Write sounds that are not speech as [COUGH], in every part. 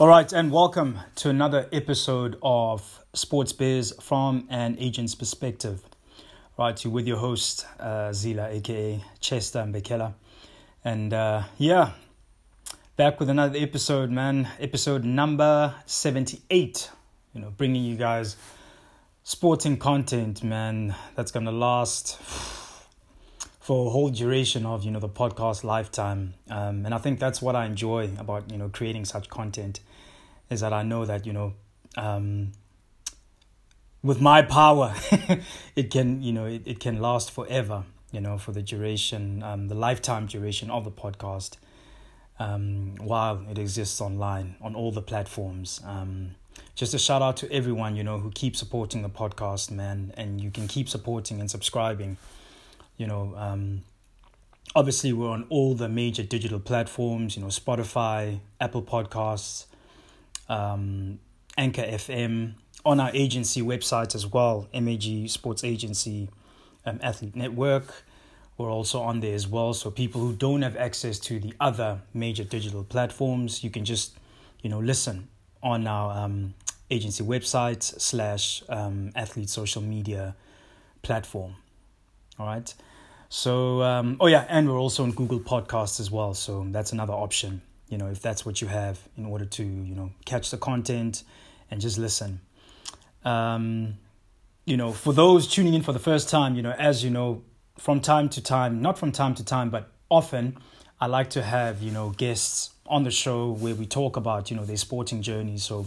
All right, and welcome to another episode of Sports Biz from an agent's perspective. Right, you with your host uh, Zila, aka Chester Mbekela, and uh, yeah, back with another episode, man. Episode number seventy-eight. You know, bringing you guys sporting content, man. That's gonna last [SIGHS] for a whole duration of you know the podcast lifetime. Um, and i think that's what i enjoy about you know creating such content is that i know that you know um, with my power [LAUGHS] it can you know it, it can last forever you know for the duration um, the lifetime duration of the podcast um, while it exists online on all the platforms. Um, just a shout out to everyone you know who keeps supporting the podcast man. And you can keep supporting and subscribing you know, um, obviously we're on all the major digital platforms, you know, Spotify, Apple Podcasts, um, Anchor FM, on our agency website as well, MAG Sports Agency, um, Athlete Network. We're also on there as well. So people who don't have access to the other major digital platforms, you can just, you know, listen on our um, agency website slash um, athlete social media platform. All right. So, um, oh yeah, and we're also on Google Podcasts as well. So that's another option, you know, if that's what you have in order to, you know, catch the content and just listen. Um, you know, for those tuning in for the first time, you know, as you know, from time to time, not from time to time, but often, I like to have, you know, guests on the show where we talk about, you know, their sporting journey. So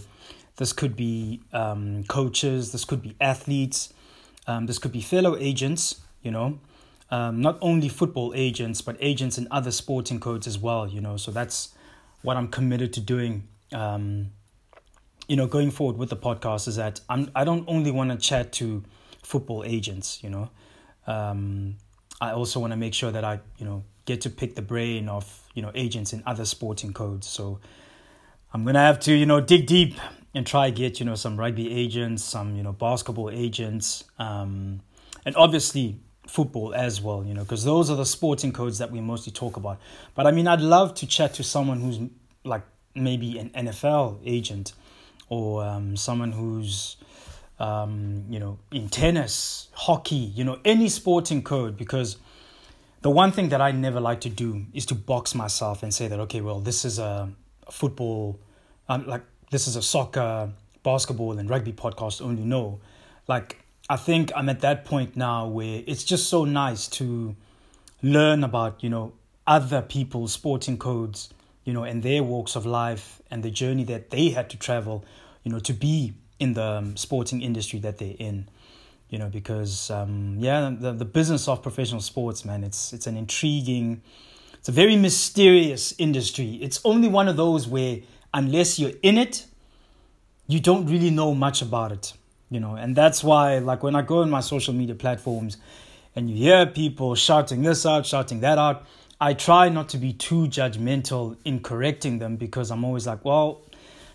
this could be um, coaches, this could be athletes, um, this could be fellow agents, you know, um, not only football agents, but agents in other sporting codes as well, you know. So that's what I'm committed to doing. Um, you know, going forward with the podcast is that I'm I don't only want to chat to football agents, you know. Um, I also want to make sure that I, you know, get to pick the brain of, you know, agents in other sporting codes. So I'm gonna have to, you know, dig deep and try get, you know, some rugby agents, some, you know, basketball agents, um, and obviously football as well, you know, because those are the sporting codes that we mostly talk about. But I mean, I'd love to chat to someone who's like maybe an NFL agent or um, someone who's, um, you know, in tennis, hockey, you know, any sporting code, because the one thing that I never like to do is to box myself and say that, okay, well, this is a football, um, like, this is a soccer, basketball, and rugby podcast only. No, like, I think I'm at that point now where it's just so nice to learn about, you know, other people's sporting codes, you know, and their walks of life and the journey that they had to travel, you know, to be in the um, sporting industry that they're in. You know, because um, yeah, the, the business of professional sports, man, it's it's an intriguing, it's a very mysterious industry. It's only one of those where unless you're in it, you don't really know much about it you know and that's why like when i go on my social media platforms and you hear people shouting this out shouting that out i try not to be too judgmental in correcting them because i'm always like well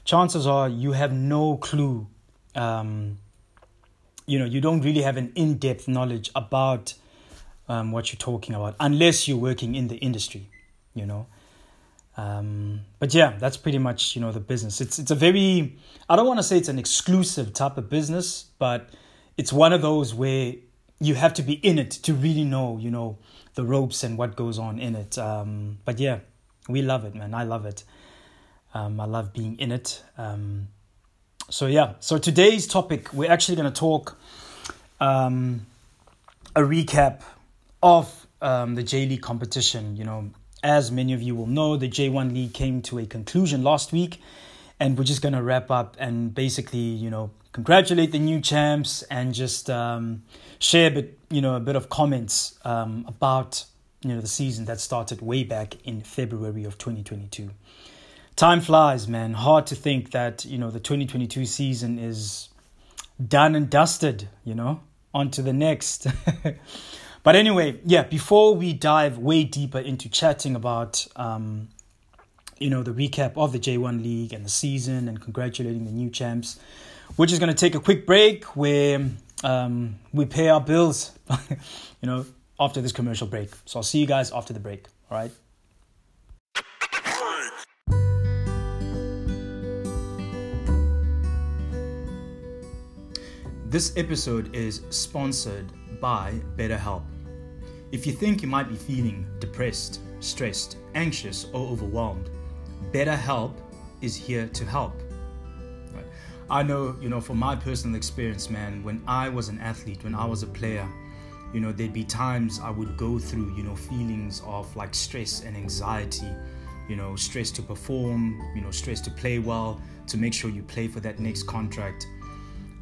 chances are you have no clue um, you know you don't really have an in-depth knowledge about um, what you're talking about unless you're working in the industry you know um, but yeah, that's pretty much you know the business. It's it's a very I don't want to say it's an exclusive type of business, but it's one of those where you have to be in it to really know you know the ropes and what goes on in it. Um, but yeah, we love it, man. I love it. Um, I love being in it. Um, so yeah, so today's topic we're actually going to talk um, a recap of um, the J League competition. You know, as many of you will know, the J1 League came to a conclusion last week, and we're just going to wrap up and basically, you know, congratulate the new champs and just um, share a bit, you know, a bit of comments um, about, you know, the season that started way back in February of 2022. Time flies, man. Hard to think that, you know, the 2022 season is done and dusted, you know, on to the next. [LAUGHS] But anyway, yeah, before we dive way deeper into chatting about, um, you know, the recap of the J1 League and the season and congratulating the new champs, we're just going to take a quick break where um, we pay our bills, [LAUGHS] you know, after this commercial break. So I'll see you guys after the break, all right? This episode is sponsored by BetterHelp. If you think you might be feeling depressed, stressed, anxious, or overwhelmed, BetterHelp is here to help. I know, you know, from my personal experience, man, when I was an athlete, when I was a player, you know, there'd be times I would go through, you know, feelings of like stress and anxiety, you know, stress to perform, you know, stress to play well, to make sure you play for that next contract.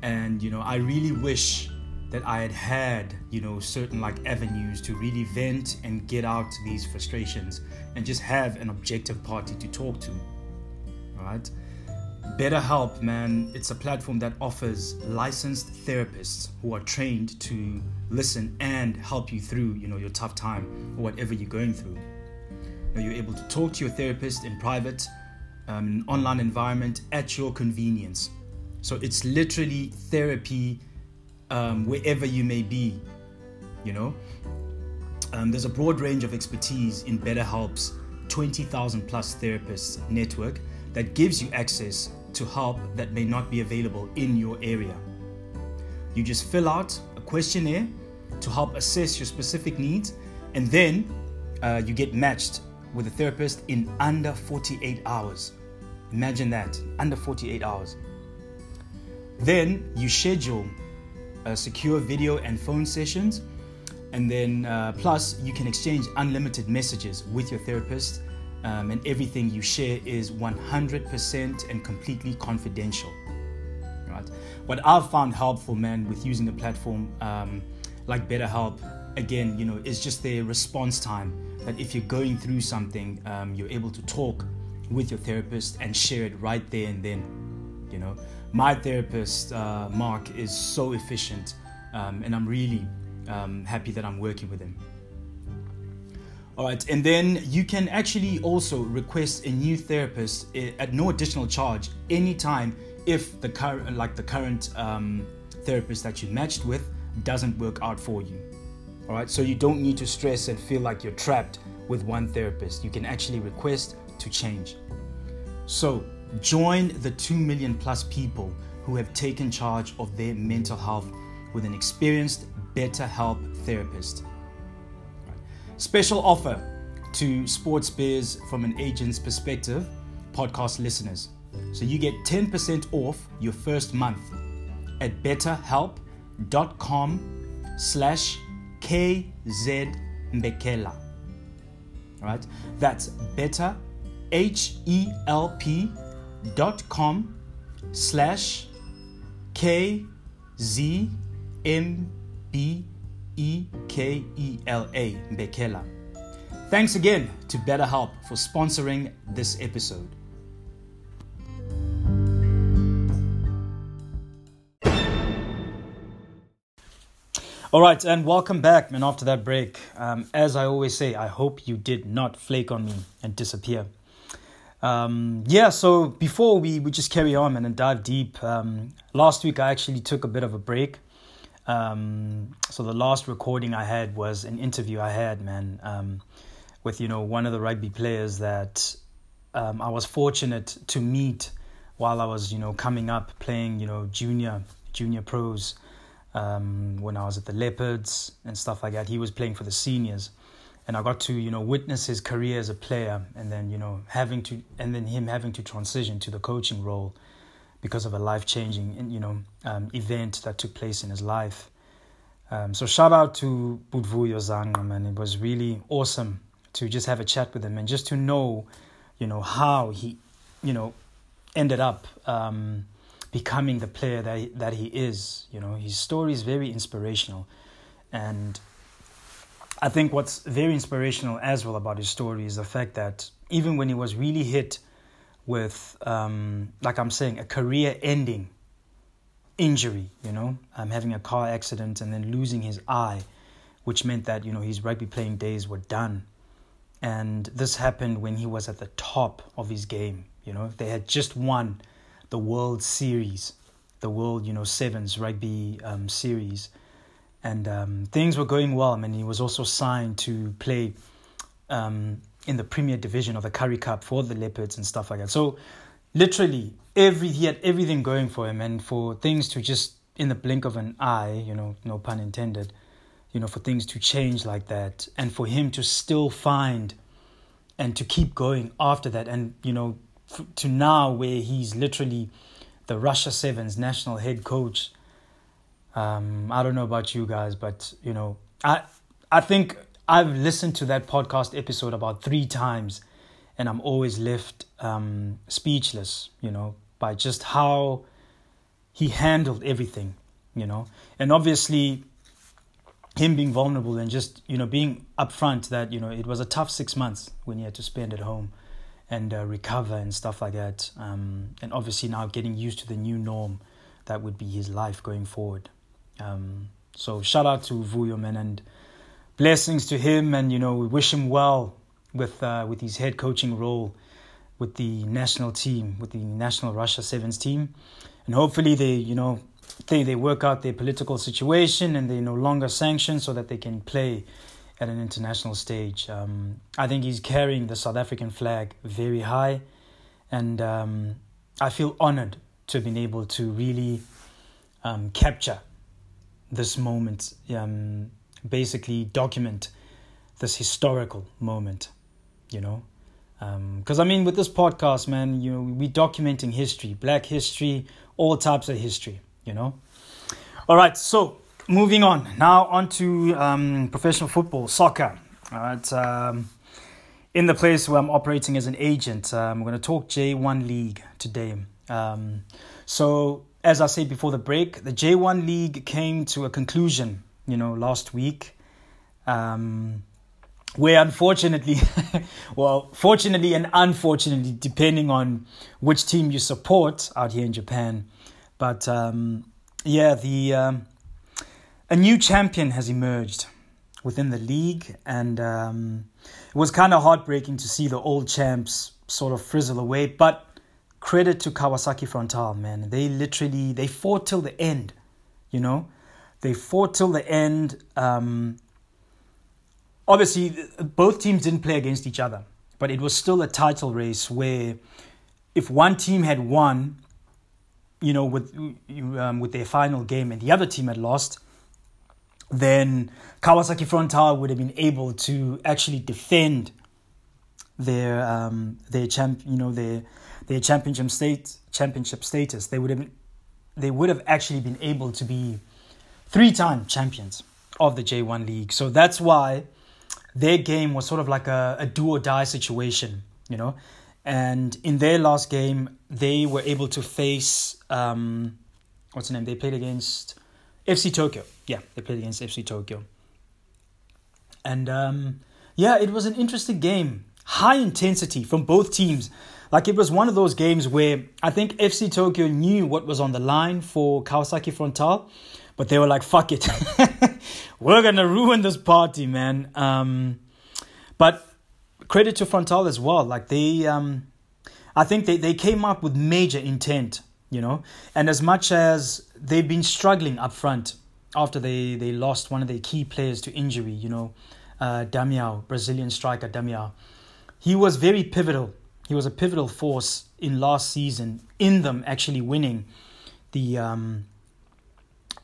And, you know, I really wish that I had had, you know, certain like avenues to really vent and get out these frustrations and just have an objective party to talk to. Right. BetterHelp, man, it's a platform that offers licensed therapists who are trained to listen and help you through, you know, your tough time or whatever you're going through. Now, you're able to talk to your therapist in private, um, an online environment at your convenience. So it's literally therapy um, wherever you may be, you know. Um, there's a broad range of expertise in BetterHelp's 20,000 plus therapists network that gives you access to help that may not be available in your area. You just fill out a questionnaire to help assess your specific needs, and then uh, you get matched with a therapist in under 48 hours. Imagine that, under 48 hours. Then you schedule uh, secure video and phone sessions, and then uh, plus you can exchange unlimited messages with your therapist um, and everything you share is 100% and completely confidential. Right? What I've found helpful, man, with using a platform um, like BetterHelp, again, you know, is just their response time. That if you're going through something, um, you're able to talk with your therapist and share it right there and then. You know, my therapist, uh, Mark, is so efficient, um, and I'm really um, happy that I'm working with him. All right, and then you can actually also request a new therapist eh, at no additional charge anytime if the current, like the current um, therapist that you matched with, doesn't work out for you. All right, so you don't need to stress and feel like you're trapped with one therapist. You can actually request to change. So join the 2 million plus people who have taken charge of their mental health with an experienced BetterHelp therapist. Special offer to Sports Biz from an agent's perspective, podcast listeners. So you get 10% off your first month at betterhelp.com slash kzmbekela. All right, that's better, H-E-L-P dot com slash K-Z-M-B E K E L A, Bekela. Thanks again to BetterHelp for sponsoring this episode. All right, and welcome back, man. After that break, um, as I always say, I hope you did not flake on me and disappear. Um, yeah, so before we, we just carry on and dive deep, um, last week I actually took a bit of a break um, so the last recording I had was an interview I had, man, um, with you know one of the rugby players that um, I was fortunate to meet while I was you know coming up playing you know junior junior pros um, when I was at the Leopards and stuff like that. He was playing for the seniors, and I got to you know witness his career as a player, and then you know having to and then him having to transition to the coaching role because of a life changing you know um, event that took place in his life. Um, so shout out to Budvuyo Zanga, man. It was really awesome to just have a chat with him and just to know, you know, how he, you know, ended up um, becoming the player that he, that he is. You know, his story is very inspirational, and I think what's very inspirational as well about his story is the fact that even when he was really hit with, um, like I'm saying, a career ending injury, you know, um, having a car accident and then losing his eye, which meant that, you know, his rugby playing days were done. And this happened when he was at the top of his game, you know, they had just won the World Series, the World, you know, Sevens rugby um, series. And um, things were going well. I mean, he was also signed to play um, in the Premier Division of the Currie Cup for the Leopards and stuff like that. So, literally, every he had everything going for him, and for things to just in the blink of an eye, you know, no pun intended, you know, for things to change like that and for him to still find and to keep going after that and, you know, to now where he's literally the Russia Sevens national head coach. Um, I don't know about you guys, but you know, I I think I've listened to that podcast episode about three times, and I'm always left um, speechless. You know, by just how he handled everything. You know, and obviously him being vulnerable and just you know being upfront that you know it was a tough six months when he had to spend at home and uh, recover and stuff like that. Um, and obviously now getting used to the new norm that would be his life going forward. Um, so shout out to Vuyoman and blessings to him. And you know we wish him well with uh, with his head coaching role with the national team with the national Russia Sevens team. And hopefully they you know they they work out their political situation and they no longer sanction so that they can play at an international stage. Um, I think he's carrying the South African flag very high, and um, I feel honored to have been able to really um, capture this moment, um, basically document this historical moment, you know. Um because um, I mean, with this podcast, man, you know, we're documenting history, Black history, all types of history, you know. All right, so moving on now on to um, professional football, soccer. All right, um, in the place where I'm operating as an agent, we're going to talk J1 League today. Um, so, as I said before the break, the J1 League came to a conclusion, you know, last week. Um, where unfortunately, [LAUGHS] well, fortunately and unfortunately, depending on which team you support out here in Japan, but um, yeah, the um, a new champion has emerged within the league, and um, it was kind of heartbreaking to see the old champs sort of frizzle away. But credit to Kawasaki Frontale, man. They literally they fought till the end, you know. They fought till the end. Um, obviously, both teams didn't play against each other, but it was still a title race where if one team had won, you know, with um, with their final game, and the other team had lost, then Kawasaki Frontale would have been able to actually defend their um, their champ, you know, their their championship state championship status. They would have they would have actually been able to be three-time champions of the J1 league. So that's why their game was sort of like a, a do or die situation, you know. And in their last game, they were able to face um, what's the name? They played against FC Tokyo. Yeah, they played against FC Tokyo. And um, yeah, it was an interesting game. High intensity from both teams. Like it was one of those games where I think FC Tokyo knew what was on the line for Kawasaki Frontale, but they were like, fuck it. [LAUGHS] We're going to ruin this party, man. Um, but credit to Frontale as well. Like they, um, I think they, they came up with major intent, you know. And as much as they've been struggling up front after they, they lost one of their key players to injury, you know, uh, Damiao, Brazilian striker Damiao. He was very pivotal. He was a pivotal force in last season in them actually winning the um,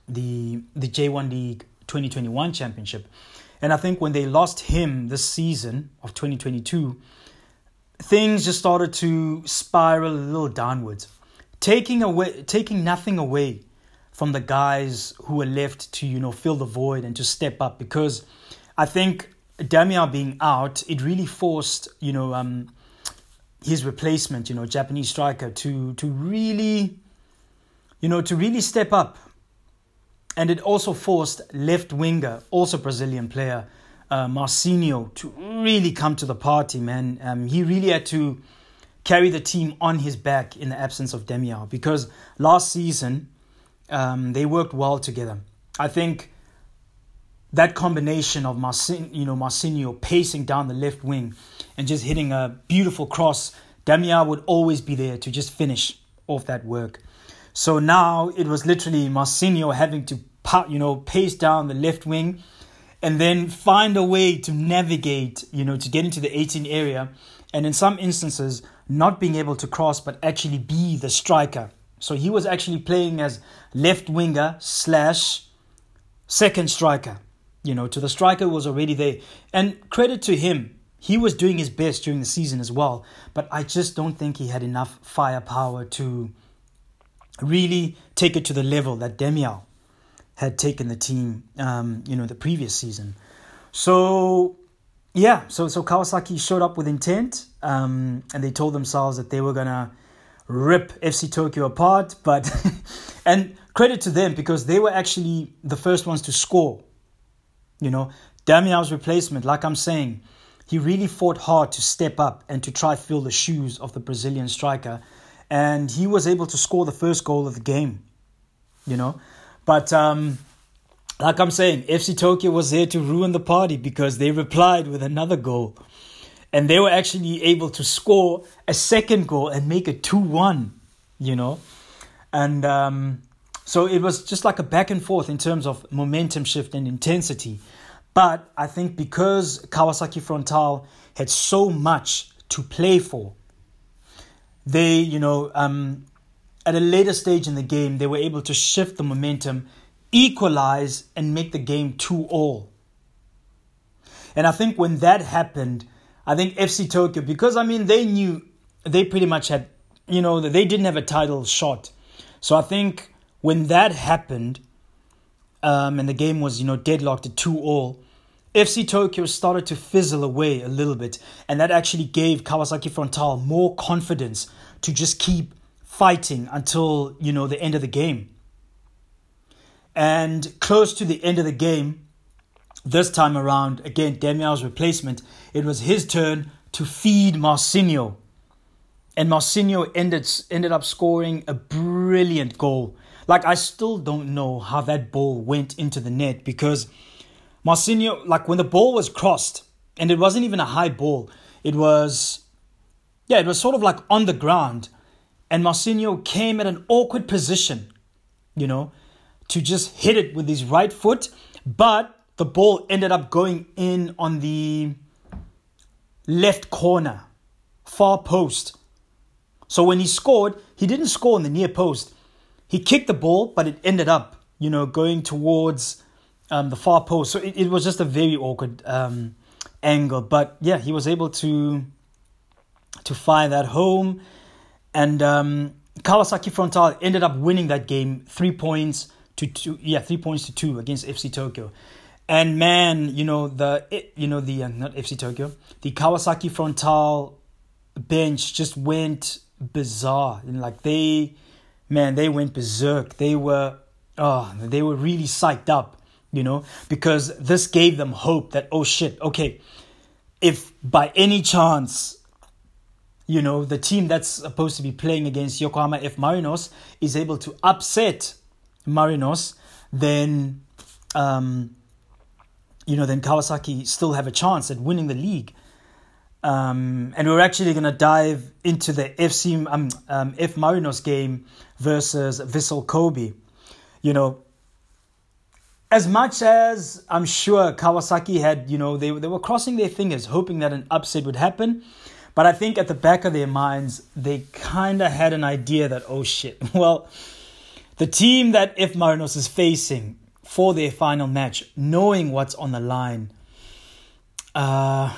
the the J1 League 2021 championship. And I think when they lost him this season of 2022, things just started to spiral a little downwards. Taking away taking nothing away from the guys who were left to you know fill the void and to step up because I think Damiao being out, it really forced you know um, his replacement, you know Japanese striker, to to really you know to really step up, and it also forced left winger, also Brazilian player. Uh, Marcinho to really come to the party, man. Um, he really had to carry the team on his back in the absence of Damiao because last season um, they worked well together. I think that combination of Marcin, you know, Marcinho pacing down the left wing and just hitting a beautiful cross, Damiao would always be there to just finish off that work. So now it was literally Marcinho having to, you know, pace down the left wing and then find a way to navigate, you know, to get into the 18 area. And in some instances, not being able to cross, but actually be the striker So he was actually playing as left winger slash second striker. You know, to the striker was already there. And credit to him, he was doing his best during the season as well. But I just don't think he had enough firepower to really take it to the level that Damiao had taken the team, um, you know, the previous season. So yeah, so so Kawasaki showed up with intent, um, and they told themselves that they were gonna rip FC Tokyo apart. But [LAUGHS] and credit to them because they were actually the first ones to score. You know, Damiao's replacement, like I'm saying, he really fought hard to step up and to try fill the shoes of the Brazilian striker, and he was able to score the first goal of the game. You know, but um, like I'm saying, FC Tokyo was there to ruin the party because they replied with another goal. And they were actually able to score a second goal and make it 2 1, you know? And um, so it was just like a back and forth in terms of momentum shift and intensity. But I think because Kawasaki Frontale had so much to play for, they, you know, um, at a later stage in the game, they were able to shift the momentum equalize and make the game 2 all. And I think when that happened, I think FC Tokyo, because I mean, they knew they pretty much had, you know, that they didn't have a title shot. So I think when that happened, um, and the game was, you know, deadlocked at 2 all, FC Tokyo started to fizzle away a little bit. And that actually gave Kawasaki Frontale more confidence to just keep fighting until, you know, the end of the game. And close to the end of the game, this time around, again, Damiao's replacement, it was his turn to feed Marcinho. And Marcinho ended, ended up scoring a brilliant goal. Like, I still don't know how that ball went into the net because Marcinho, like, when the ball was crossed, and it wasn't even a high ball, it was, yeah, it was sort of like on the ground. And Marcinho came at an awkward position, you know, to just hit it with his right foot, but the ball ended up going in on the left corner, far post. So when he scored, he didn't score in the near post. He kicked the ball, but it ended up, you know, going towards um, the far post. So it, it was just a very awkward um, angle. But yeah, he was able to to fire that home, and um, Kawasaki Frontale ended up winning that game, three points to two, yeah, three points to two against FC Tokyo. And man, you know the you know the uh, not FC Tokyo, the Kawasaki Frontale bench just went bizarre. And like they, man, they went berserk. They were oh, they were really psyched up, you know, because this gave them hope that oh shit, okay, if by any chance you know, the team that's supposed to be playing against Yokohama F Marinos is able to upset Marinos, then um, you know then Kawasaki still have a chance at winning the league. Um, and we're actually going to dive into the FC um, um, F Marinos game versus Vissel Kobe. You know, as much as I'm sure Kawasaki had, you know, they they were crossing their fingers, hoping that an upset would happen. But I think at the back of their minds, they kind of had an idea that, oh shit, [LAUGHS] well, the team that F Marinos is facing for their final match, knowing what's on the line, uh,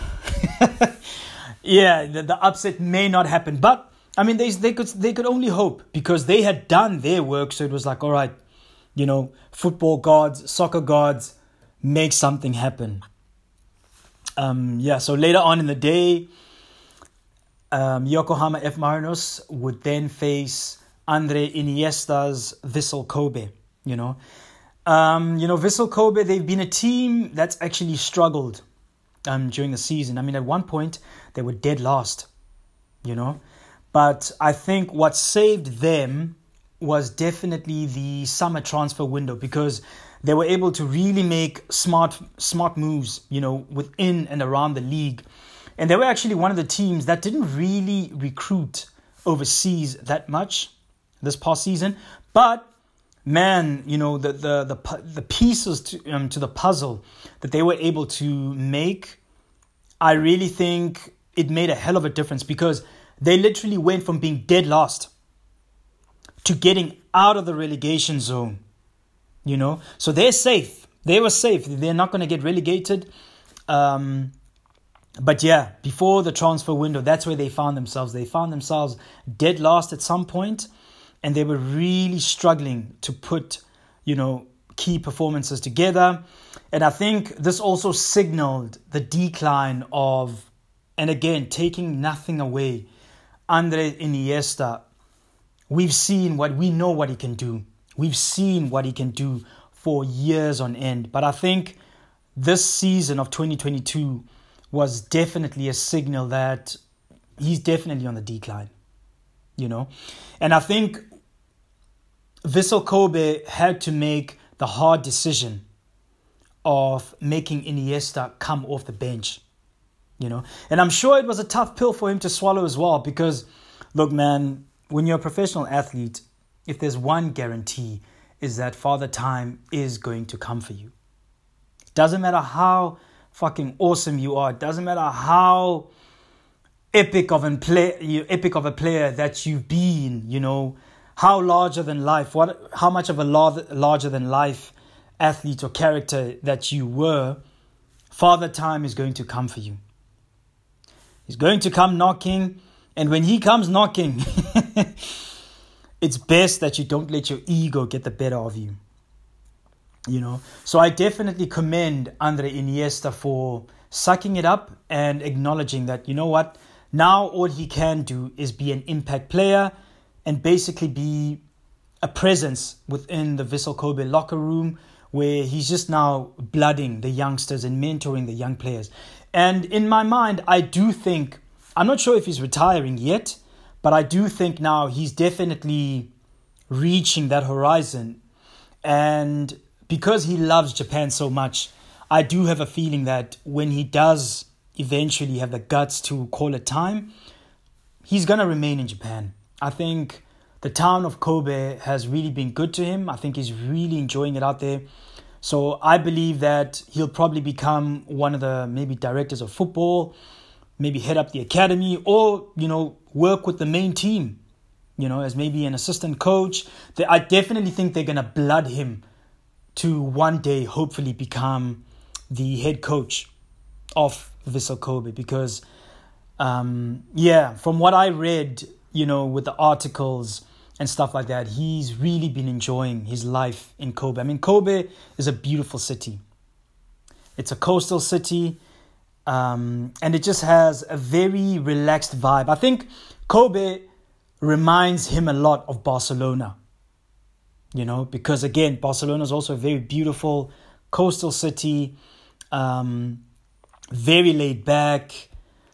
[LAUGHS] yeah, the, the upset may not happen. But I mean, they they could they could only hope because they had done their work. So it was like, all right, you know, football gods, soccer gods, make something happen. Um, yeah. So later on in the day, um, Yokohama F Marinos would then face Andre Iniesta's Vissel Kobe, you know. Um, you know, Vissel Kobe, they've been a team that's actually struggled um, during the season. I mean, at one point, they were dead last, you know. But I think what saved them was definitely the summer transfer window because they were able to really make smart smart moves, you know, within and around the league. And they were actually one of the teams that didn't really recruit overseas that much this past season. But man, you know the the the the pieces to um, to the puzzle that they were able to make, I really think it made a hell of a difference because they literally went from being dead last to getting out of the relegation zone. You know, so they're safe. They were safe. They're not going to get relegated. Um, but yeah, before the transfer window, that's where they found themselves. They found themselves dead last at some point, and they were really struggling to put, you know, key performances together. And I think this also signaled the decline of, and again, taking nothing away, Andre Iniesta. We've seen what we know what he can do. We've seen what he can do for years on end. But I think this season of 2022 was definitely a signal that he's definitely on the decline, you know? And I think Vissel Kobe had to make the hard decision of making Iniesta come off the bench, you know? And I'm sure it was a tough pill for him to swallow as well because, look, man, when you're a professional athlete, if there's one guarantee, is that Father Time is going to come for you. Doesn't matter how fucking awesome you are. It doesn't matter how epic of a play, epic of a player that you've been. You know how larger than life, what, how much of a larger than life athlete or character that you were. Father Time is going to come for you. He's going to come knocking, and when he comes knocking, [LAUGHS] it's best that you don't let your ego get the better of you you know. So I definitely commend Andre Iniesta for sucking it up and acknowledging that, you know what, now all he can do is be an impact player and basically be a presence within the Vissel Kobe locker room where he's just now blooding the youngsters and mentoring the young players. And in my mind, I do think, I'm not sure if he's retiring yet, but I do think now he's definitely reaching that horizon. And because he loves Japan so much, I do have a feeling that when he does eventually have the guts to call it time, he's going to remain in Japan. I think the town of Kobe has really been good to him. I think he's really enjoying it out there. So I believe that he'll probably become one of the maybe directors of football, maybe head up the academy, or, you know, work with the main team, you know, as maybe an assistant coach. I definitely think they're to blood him to one day hopefully become the head coach of Vissel Kobe because um, yeah, from what I read, you know, with the articles and stuff like that, he's really been enjoying his life in Kobe. I mean, Kobe is a beautiful city. It's a coastal city, um, and it just has a very relaxed vibe. I think Kobe reminds him a lot of Barcelona you know, because again, Barcelona is also a very beautiful coastal city, um, very laid back.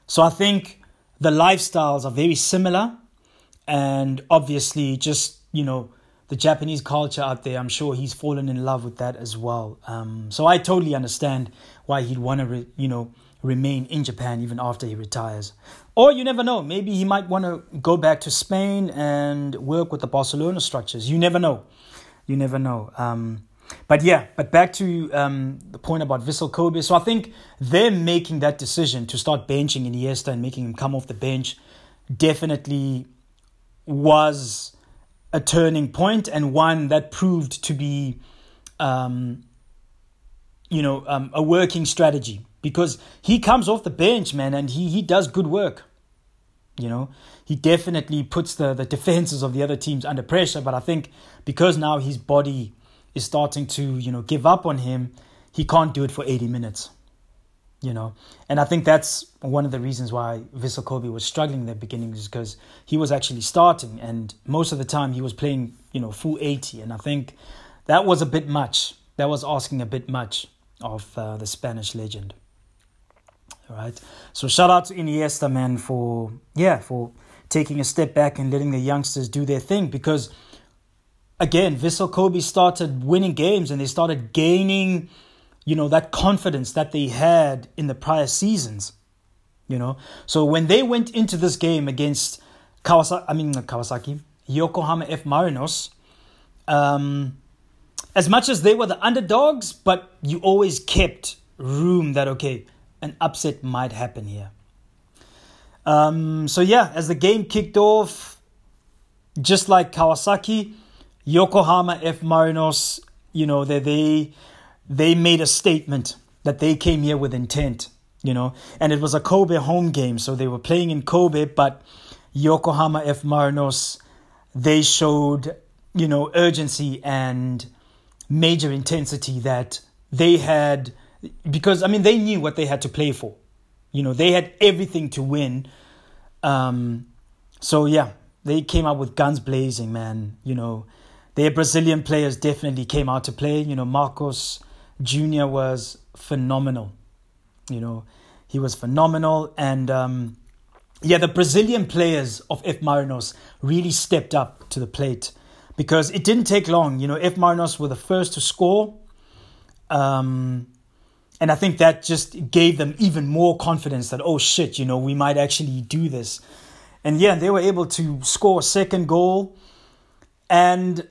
So I think the lifestyles are very similar, and obviously, just you know, the Japanese culture out there. I'm sure he's fallen in love with that as well. Um, so I totally understand why he'd want to, re- you know, remain in Japan even after he retires. Or you never know, maybe he might want to go back to Spain and work with the Barcelona structures. You never know you never know. Um, but yeah, but back to um, the point about Vissel Kobe. So I think them making that decision to start benching Iniesta and making him come off the bench definitely was a turning point and one that proved to be, um, you know, um, a working strategy because he comes off the bench, man, and he he does good work. You know, he definitely puts the, the defenses of the other teams under pressure. But I think because now his body is starting to, you know, give up on him, he can't do it for 80 minutes. You know, and I think that's one of the reasons why Vissel Kobe was struggling in the beginning is because he was actually starting, and most of the time he was playing, you know, full 80. And I think that was a bit much. That was asking a bit much of uh, the Spanish legend right? So shout out to Iniesta, man, for yeah, for taking a step back and letting the youngsters do their thing because again, Vissel Kobe started winning games and they started gaining, you know, that confidence that they had in the prior seasons. You know, so when they went into this game against Kawasaki, I mean Kawasaki, Yokohama F Marinos, um, as much as they were the underdogs, but you always kept room that okay, an upset might happen here. Um, so yeah, as the game kicked off, just like Kawasaki, Yokohama F Marinos, you know, they they they made a statement that they came here with intent, you know, and it was a Kobe home game, so they were playing in Kobe, but Yokohama F Marinos, they showed, you know, urgency and major intensity that they had because I mean they knew what they had to play for. You know, they had everything to win. Um, so yeah, they came out with guns blazing, man. You know, their Brazilian players definitely came out to play. You know, Marcos Jr. was phenomenal. You know, he was phenomenal, and um, yeah, the Brazilian players of F Marinos really stepped up to the plate because it didn't take long. You know, F Marinos were the first to score. Um, and I think that just gave them even more confidence that, oh shit, you know, we might actually do this. And yeah, they were able to score a second goal. And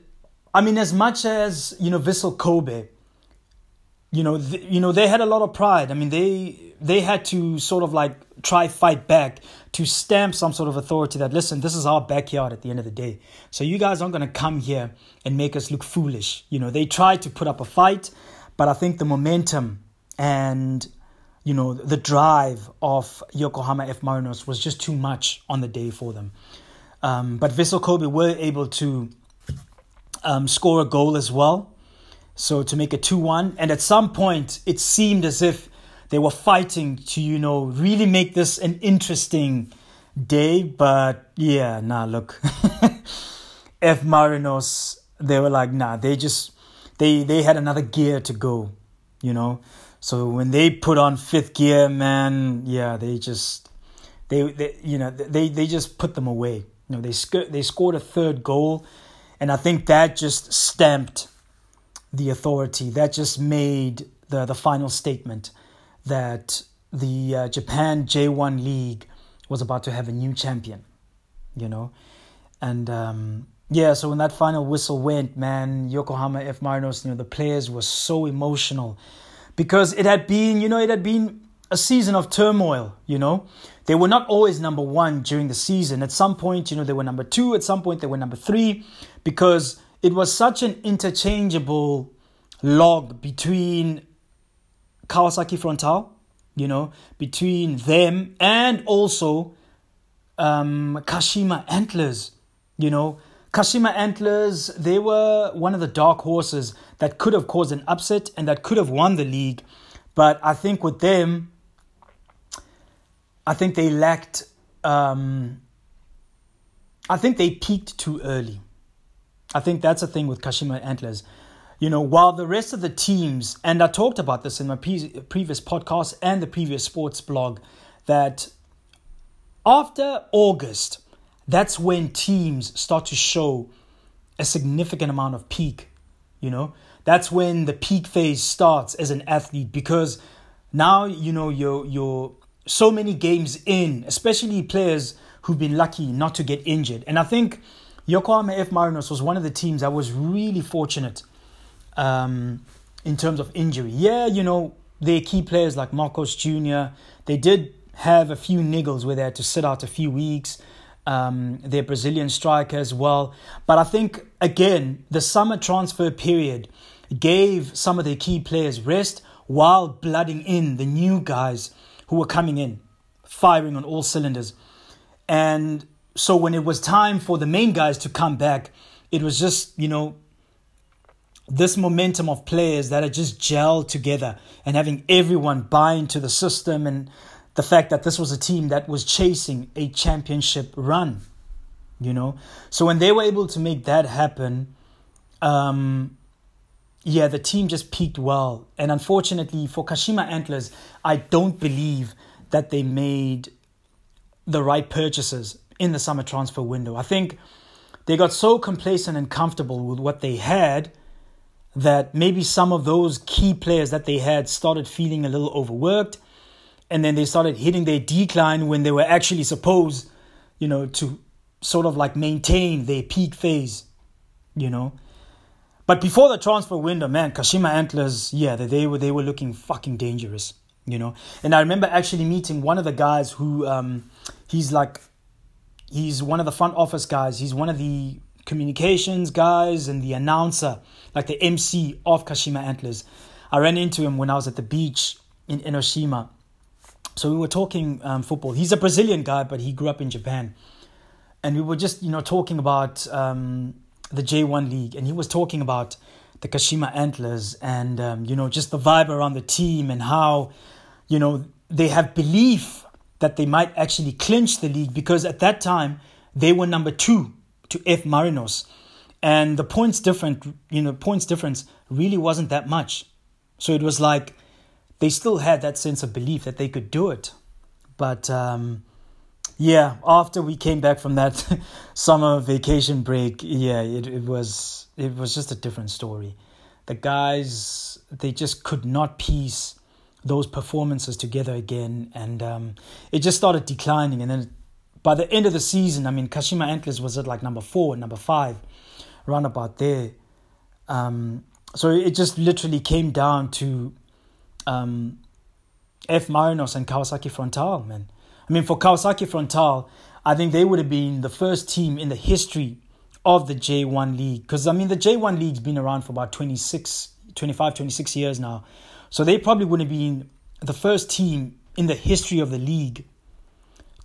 I mean, as much as, you know, Vissel Kobe, you know, th- you know, they had a lot of pride. I mean, they they had to sort of like try fight back to stamp some sort of authority that listen, this is our backyard at the end of the day. So you guys aren't going to come here and make us look foolish. You know, they tried to put up a fight, but I think the momentum and you know the drive of Yokohama F Marinos was just too much on the day for them. Um, but Vissel Kobe were able to um, score a goal as well, so to make it two one. And at some point, it seemed as if they were fighting to you know really make this an interesting day. But yeah, nah, look, [LAUGHS] F Marinos, they were like, nah, they just they they had another gear to go, you know. So when they put on fifth gear, man, yeah, they just they, they you know they they just put them away. You know, they sc- they scored a third goal, and I think that just stamped the authority. That just made the the final statement that the uh, Japan J1 League was about to have a new champion. You know, and um, yeah, so when that final whistle went, man, Yokohama F Marinos, you know, the players were so emotional because it had been, you know, it had been a season of turmoil, you know. They were not always number one during the season. At some point, you know, they were number two. At some point, they were number three because it was such an interchangeable log between Kawasaki Frontale, you know, between them and also um, Kashima Antlers, you know. Kashima Antlers, they were one of the dark horses that could have caused an upset and that could have won the league. But I think with them, I think they lacked. Um, I think they peaked too early. I think that's the thing with Kashima Antlers. You know, while the rest of the teams, and I talked about this in my pre- previous podcast and the previous sports blog, that after August, that's when teams start to show a significant amount of peak, you know? That's when the peak phase starts as an athlete because now, you know, you're you're so many games in, especially players who've been lucky not to get injured. And I think Yokohama F Marinos was one of the teams that was really fortunate um, in terms of injury. Yeah, you know, their key players like Marcos Jr., they did have a few niggles where they had to sit out a few weeks um, their Brazilian striker as well. But I think, again, the summer transfer period gave some of their key players rest while blooding in the new guys who were coming in, firing on all cylinders. And so when it was time for the main guys to come back, it was just, you know, this momentum of players that are just gelled together and having everyone buy into the system and the fact that this was a team that was chasing a championship run, you know. So when they were able to make that happen, um, yeah, the team just peaked well. And unfortunately for Kashima Antlers, I don't believe that they made the right purchases in the summer transfer window. I think they got so complacent and comfortable with what they had that maybe some of those key players that they had started feeling a little overworked and then they started hitting their decline when they were actually supposed, you know, to sort of like maintain their peak phase, you know. But before the transfer window, man, Kashima Antlers, yeah, they were they were looking fucking dangerous, you know. And I remember actually meeting one of the guys who um, he's like He's one of the front office guys. He's one of the communications guys and the announcer, like the MC of Kashima Antlers. I ran into him when I was at the beach in Enoshima. So we were talking um, football. He's a Brazilian guy, but he grew up in Japan. And we were just, you know, talking about um, the J1 League. And he was talking about the Kashima Antlers and, um, you know, just the vibe around the team and how, you know, they have belief that they might actually clinch the league because at that time they were number two to F Marinos. And the points different, you know, points difference really wasn't that much. So it was like they still had that sense of belief that they could do it. But um, yeah, after we came back from that [LAUGHS] summer vacation break, yeah, it, it was it was just a different story. The guys they just could not piece those performances together again, and um, it just started declining. And then by the end of the season, I mean, Kashima Antlers was at like number four, number five, around about there. Um, so it just literally came down to um, F Marinos and Kawasaki Frontale, man. I mean, for Kawasaki Frontale, I think they would have been the first team in the history of the J1 League. Because, I mean, the J1 League's been around for about 26, 25, 26 years now. So they probably wouldn't have been the first team in the history of the league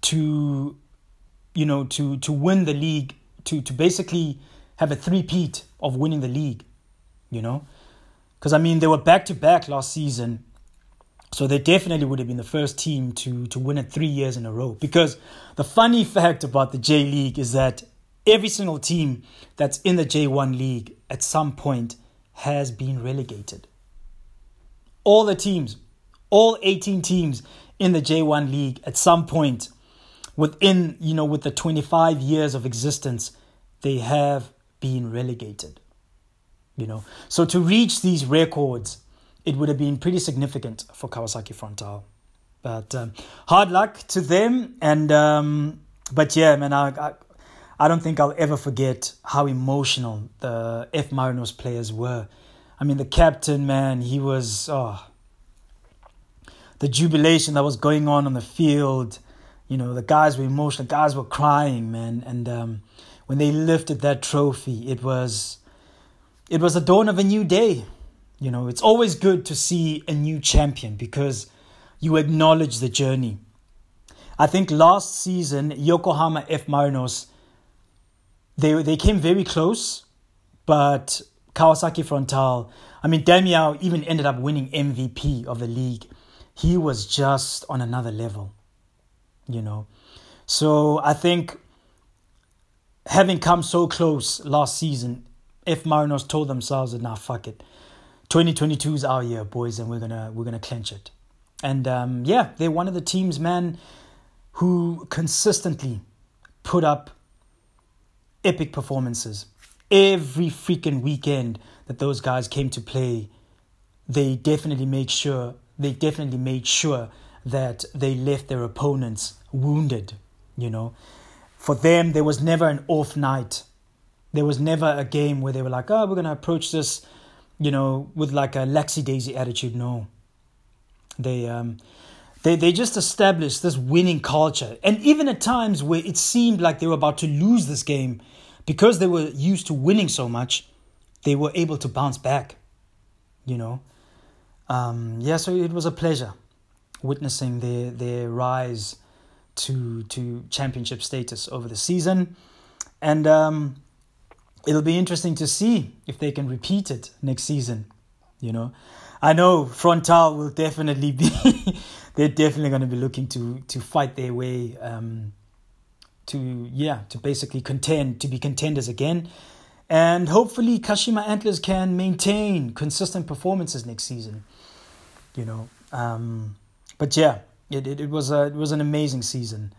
to, you know, to, to win the league, to, to basically have a three-peat of winning the league, you know? Because, I mean, they were back-to-back last season so they definitely would have been the first team to, to win it three years in a row. Because the funny [LAUGHS] fact about the J League is that every single team that's in the J1 League at some point has been relegated. All the teams, all 18 teams in the J1 League at some point within, you know, with the 25 years of existence, they have been relegated. You know, so to reach these records it would have been pretty significant for Kawasaki Frontale. But um, hard luck to them. And um, but yeah, man, I, I, I don't think I'll ever forget how emotional the F Marinos players were. I mean, the captain, man, he was oh, the jubilation that was going on on the field. You know, the guys were emotional. Guys were crying, man. And um, when they lifted that trophy, it was it was the dawn of a new day. You know, it's always good to see a new champion because you acknowledge the journey. I think last season, Yokohama F Marinos, they, they came very close, but Kawasaki Frontale, I mean, Damiao even ended up winning MVP of the league. He was just on another level, you know. So I think having come so close last season, F Marinos told themselves that, nah, fuck it 2022 is our year, boys, and we're gonna we're gonna clinch it. And um, yeah, they're one of the teams, man, who consistently put up epic performances. Every freaking weekend that those guys came to play, they definitely made sure they definitely made sure that they left their opponents wounded. You know, for them there was never an off night. There was never a game where they were like, "Oh, we're gonna approach this." you know, with like a laxy daisy attitude. No, they um, they they just established this winning culture, and even at times where it seemed like they were about to lose this game, because they were used to winning so much, they were able to bounce back. You know, um, yeah. So it was a pleasure witnessing their their rise to to championship status over the season, and um, it'll be interesting to see if they can repeat it next season. You know, I know Frontale will definitely be. [LAUGHS] they're definitely going to be looking to to fight their way um, to yeah to basically contend to be contenders again, and hopefully Kashima Antlers can maintain consistent performances next season. You know, um, but yeah, it, it it was a it was an amazing season.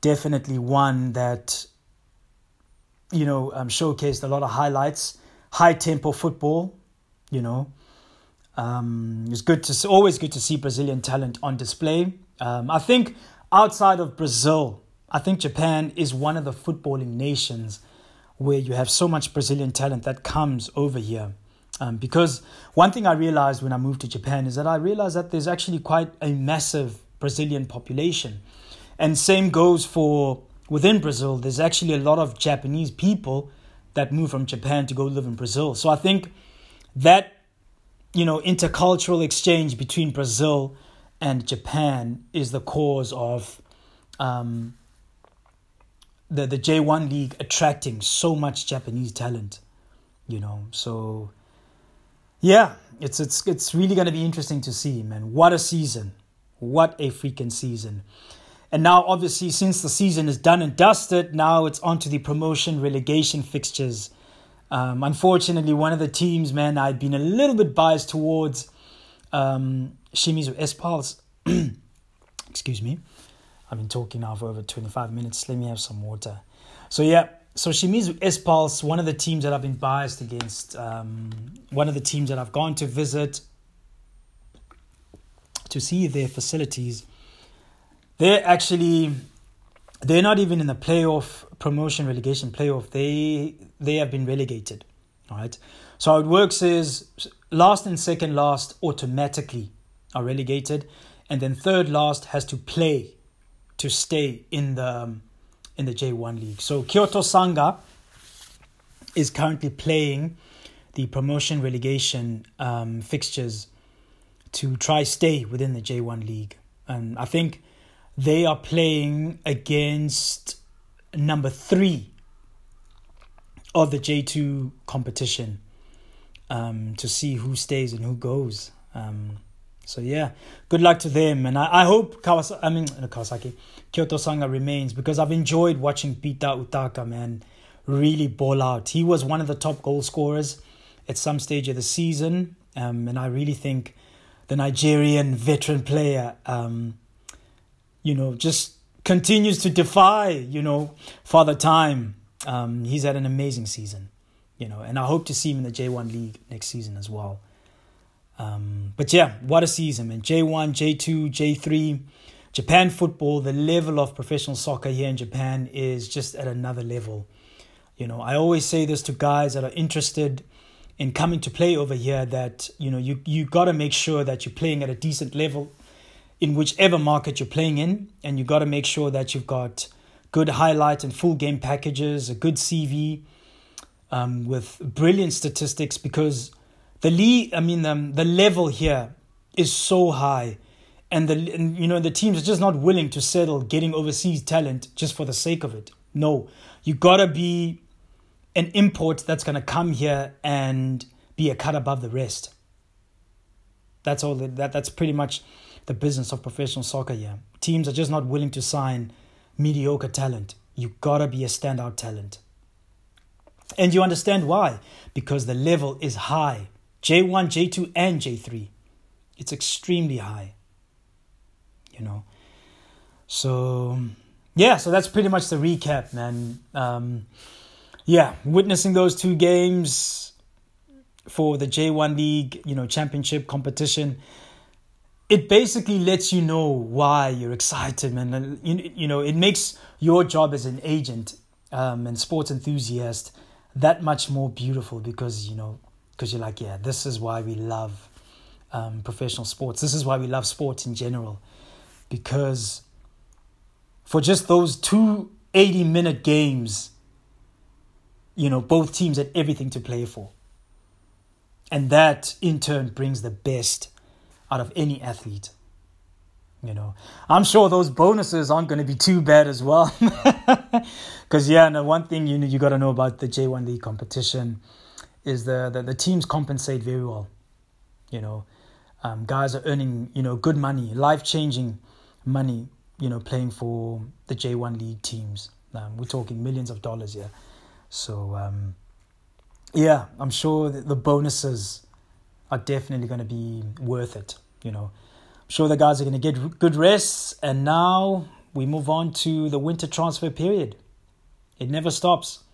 Definitely one that you know, um, showcased a lot of highlights, high tempo football. You know, um, it's good to always good to see Brazilian talent on display. Um, I think outside of Brazil, I think Japan is one of the footballing nations where you have so much Brazilian talent that comes over here. Um, because one thing I realized when I moved to Japan is that I realized that there's actually quite a massive Brazilian population. And same goes for within Brazil, there's actually a lot of Japanese people that move from Japan to go live in Brazil. So I think that you know intercultural exchange between Brazil and Japan is the cause of um, the the J1 league attracting so much Japanese talent. You know, so yeah, it's it's it's really going to be interesting to see, man. What a season. What a freaking season. And now, obviously, since the season is done and dusted, now it's on to the promotion relegation fixtures. Um, unfortunately, one of the teams, man, I'd been a little bit biased towards um, Shimizu S-Pulse. [CLEARS THROAT] Excuse me. I've been talking now for over 25 minutes. Let me have some water. So, yeah, so Shimizu S-Pulse, one of the teams that I've been biased against, um, one of the teams that I've gone to visit to see their facilities. They're actually they're not even in the playoff promotion relegation playoff. They they have been relegated. All right. So how it works is last and second last automatically are relegated, and then third last has to play to stay in the um, in the J1 league. So Kyoto Sanga is currently playing the promotion relegation um, fixtures to try stay within the J1 league. And I think they are playing against number three of the J2 competition um, to see who stays and who goes. Um, so yeah, good luck to them, and I, I hope Kawasaki, I mean Kawasaki, Kyoto Sanga remains because I've enjoyed watching Peter Utaka man really ball out. He was one of the top goal scorers at some stage of the season, um, and I really think the Nigerian veteran player, um, you know, just continues to defy, you know, Father Time. Um, he's had an amazing season, you know, and I hope to see him in the J1 League next season as well. Um, but yeah, what a season, man. J1, J2, J3, Japan football, the level of professional soccer here in Japan is just at another level. You know, I always say this to guys that are interested in coming to play over here that you know you you got to make sure that you're playing at a decent level in whichever market you're playing in and you got to make sure that you've got good highlight and full game packages a good cv um, with brilliant statistics because the league i mean um, the level here is so high and the and, you know the teams are just not willing to settle getting overseas talent just for the sake of it no you got to be an import that's to come here and be a cut above the rest. That's all that, that that's pretty much the business of professional soccer here. Teams are just not willing to sign mediocre talent. You got to be a standout talent. And you understand why? Because the level is high. J1, J2 and J3. It's extremely high. You know. So yeah, so that's pretty much the recap, man. Um, yeah, witnessing those two games for the J1 League, you know, championship competition, it basically lets you know why you're excited, man. You, you know, it makes your job as an agent um, and sports enthusiast that much more beautiful because, you know, because you're like, yeah, this is why we love um, professional sports. This is why we love sports in general. Because for just those two 80 minute games, you know, both teams had everything to play for. And that in turn brings the best out of any athlete. You know, I'm sure those bonuses aren't going to be too bad as well. [LAUGHS] Because, yeah, and one thing you, you got to know about the J1 League competition is the, the, the teams compensate very well. You know, um, guys are earning, you know, good money, life changing money, you know, playing for the J1 League teams. Um, we're talking millions of dollars here. So um, yeah, I'm sure the bonuses are definitely going to be worth it. You know, I'm sure the guys are going to get good rests, and now we move on to the winter transfer period. It never stops.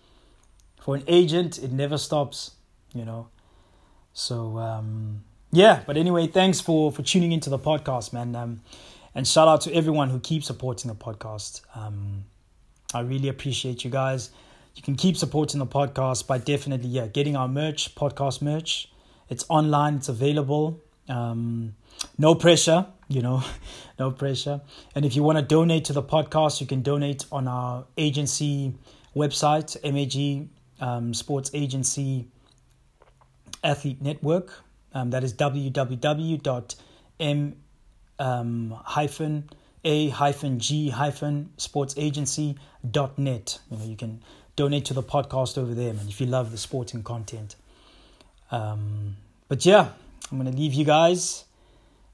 For an agent, it never stops. You know, so um, yeah. But anyway, thanks for for tuning into the podcast, man. Um, and shout out to everyone who keeps supporting the podcast. Um, I really appreciate you guys you can keep supporting the podcast by definitely yeah getting our merch podcast merch it's online it's available um, no pressure you know, [LAUGHS] no pressure. And if you want to donate to the podcast, you can donate on our agency website, MAG um, Sports Agency Athlete Network. Um, that is www.m um, hyphen a hyphen g hyphen sports agency dot net. You know, you can donate to the podcast over there, man. If you love the sporting content. Um, but yeah, I'm gonna leave you guys,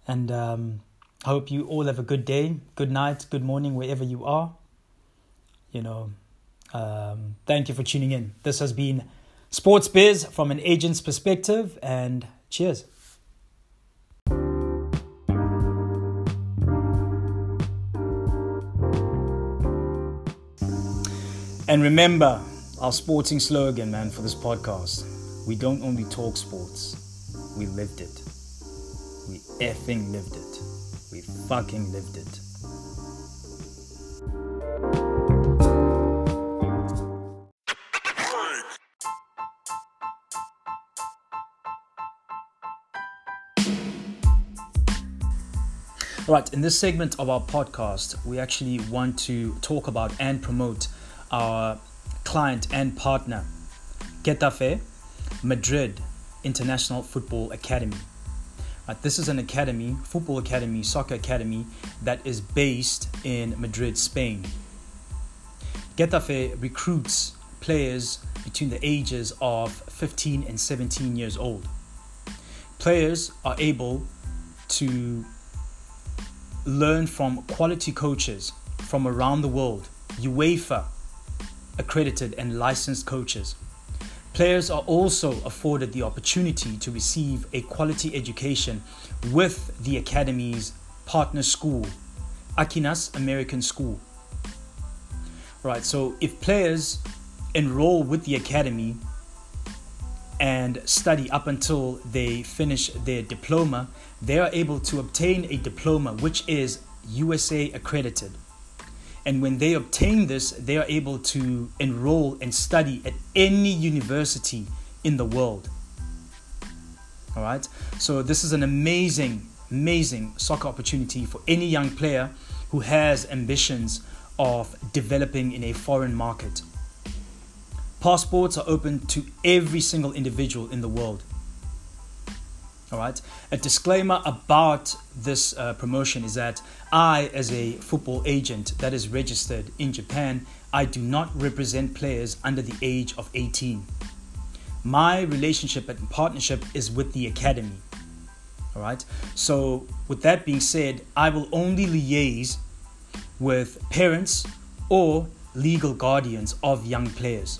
and um, hope you all have a good day, good night, good morning, wherever you are. You know, um, thank you for tuning in. This has been Sports Biz from an agent's perspective, and cheers. And remember our sporting slogan, man, for this podcast. We don't only talk sports, we lived it. We effing lived it. We fucking lived it. Right, in this segment of our podcast, we actually want to talk about and promote our client and partner, Getafe Madrid International Football Academy. Right, this is an academy, football academy, soccer academy that is based in Madrid, Spain. Getafe recruits players between the ages of 15 and 17 years old. Players are able to learn from quality coaches from around the world, UEFA accredited and licensed coaches. Players are also afforded the opportunity to receive a quality education with the Academy's partner school, Aquinas American School. Right, so if players enroll with the Academy and study up until they finish their diploma, they are able to obtain a diploma which is USA accredited. And when they obtain this, they are able to enroll and study at any university in the world. All right. So, this is an amazing, amazing soccer opportunity for any young player who has ambitions of developing in a foreign market. Passports are open to every single individual in the world. All right. A disclaimer about this uh, promotion is that I, as a football agent that is registered in Japan, I do not represent players under the age of 18. My relationship and partnership is with the academy. All right. So, with that being said, I will only liaise with parents or legal guardians of young players.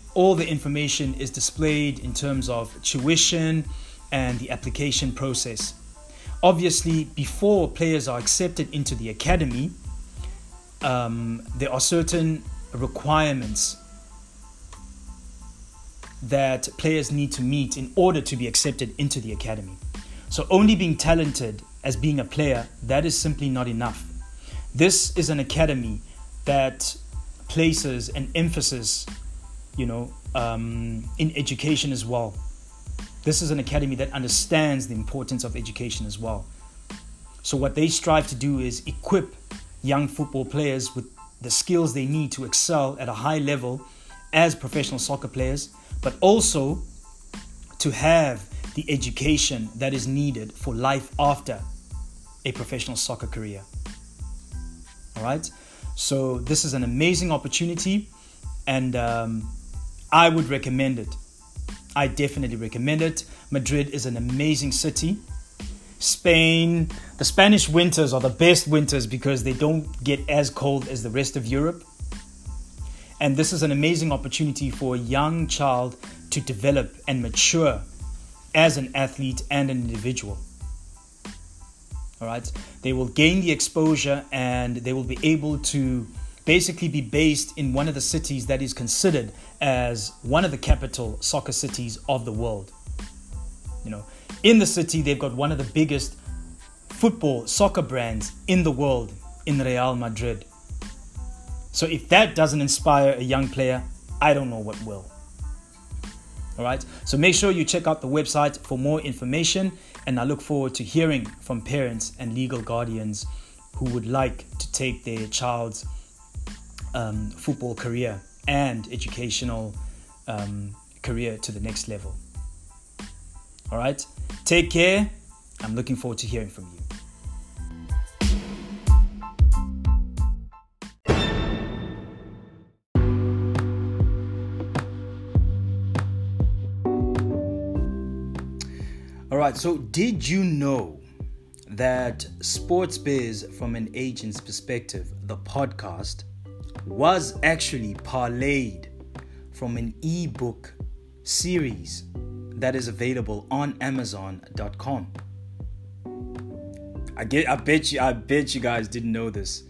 all the information is displayed in terms of tuition, and the application process. Obviously, before players are accepted into the academy, um, there are certain requirements that players need to meet in order to be accepted into the academy. So, only being talented as being a player, that is simply not enough. This is an academy that places an emphasis, you know, um, in education as well. This is an academy that understands the importance of education as well. So, what they strive to do is equip young football players with the skills they need to excel at a high level as professional soccer players, but also to have the education that is needed for life after a professional soccer career. All right? So, this is an amazing opportunity, and um, I would recommend it. I definitely recommend it. Madrid is an amazing city. Spain, the Spanish winters are the best winters because they don't get as cold as the rest of Europe. And this is an amazing opportunity for a young child to develop and mature as an athlete and an individual. All right, they will gain the exposure and they will be able to basically be based in one of the cities that is considered as one of the capital soccer cities of the world. You know, in the city, they've got one of the biggest football soccer brands in the world in Real Madrid. So if that doesn't inspire a young player, I don't know what will. All right, so make sure you check out the website for more information, and I look forward to hearing from parents and legal guardians who would like to take their child's um, football career and educational um, career to the next level. All right, take care. I'm looking forward to hearing from you. All right, so did you know that Sports Biz from an agent's perspective, the podcast, was actually parlayed from an ebook series that is available on amazon.com. I get I bet you I bet you guys didn't know this.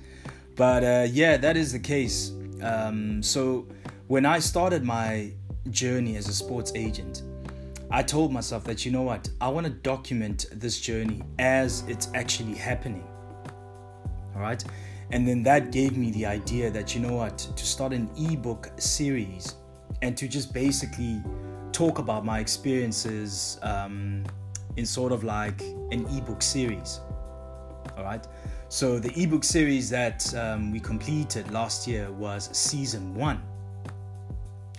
But uh, yeah, that is the case. Um, so when I started my journey as a sports agent, I told myself that you know what, I want to document this journey as it's actually happening. All right. And then that gave me the idea that, you know what, to start an ebook series and to just basically talk about my experiences um, in sort of like an ebook series. All right. So the ebook series that um, we completed last year was season one.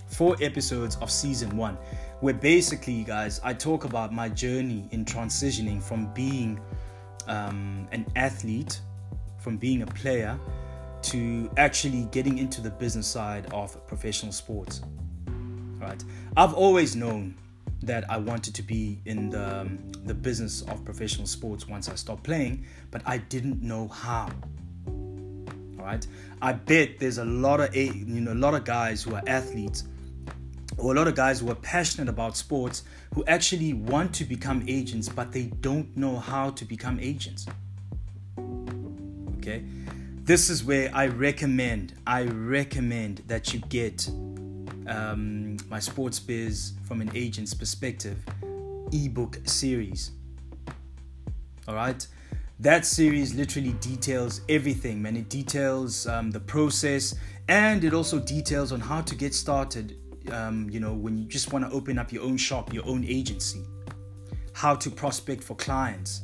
Four episodes of season one, where basically, guys, I talk about my journey in transitioning from being um, an athlete from being a player to actually getting into the business side of professional sports. Right? I've always known that I wanted to be in the, um, the business of professional sports once I stopped playing, but I didn't know how. All right, I bet there's a lot of you know a lot of guys who are athletes or a lot of guys who are passionate about sports who actually want to become agents, but they don't know how to become agents. Okay, this is where I recommend, I recommend that you get um, my sports biz from an agent's perspective ebook series. All right, that series literally details everything, man. It details um, the process and it also details on how to get started. Um, you know, when you just want to open up your own shop, your own agency, how to prospect for clients.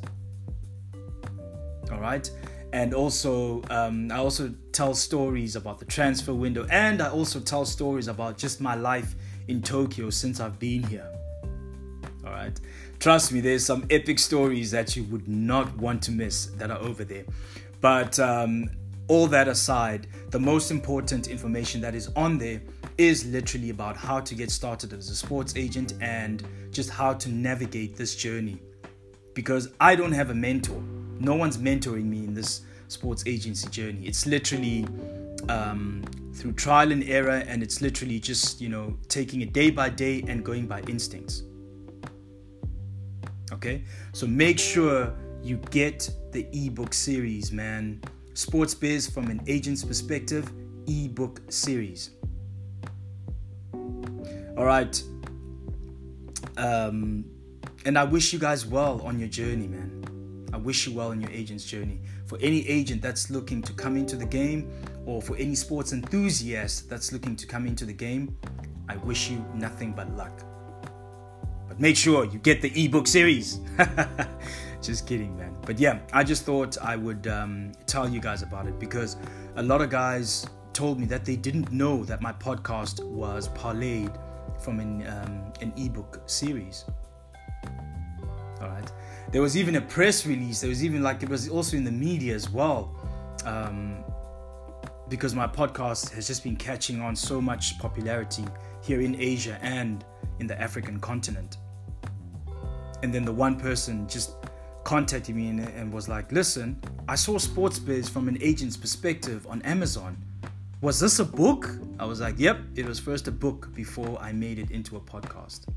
All right, and also um, I also tell stories about the transfer window, and I also tell stories about just my life in Tokyo since I've been here. All right, trust me, there's some epic stories that you would not want to miss that are over there. But um, all that aside, the most important information that is on there is literally about how to get started as a sports agent and just how to navigate this journey. Because I don't have a mentor no one's mentoring me in this sports agency journey. It's literally um, through trial and error, and it's literally just, you know, taking it day by day and going by instincts. Okay? So make sure you get the ebook series, man. Sports Biz from an agent's perspective, ebook series. All right. Um, and I wish you guys well on your journey, man. I wish you well in your agent's journey. For any agent that's looking to come into the game, or for any sports enthusiast that's looking to come into the game, I wish you nothing but luck. But make sure you get the ebook series. [LAUGHS] just kidding, man. But yeah, I just thought I would um, tell you guys about it because a lot of guys told me that they didn't know that my podcast was parlayed from an, um, an ebook series. All right. There was even a press release. There was even like it was also in the media as well. Um, because my podcast has just been catching on so much popularity here in Asia and in the African continent. And then the one person just contacted me and, and was like, listen, I saw Sports Biz from an agent's perspective on Amazon. Was this a book? I was like, yep, it was first a book before I made it into a podcast.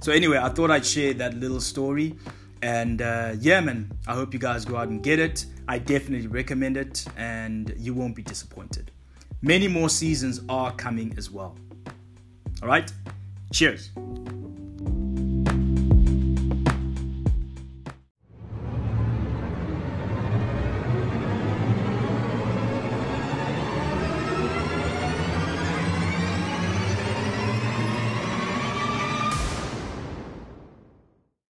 So, anyway, I thought I'd share that little story And uh, yeah, man, I hope you guys go out and get it. I definitely recommend it, and you won't be disappointed. Many more seasons are coming as well. All right, cheers.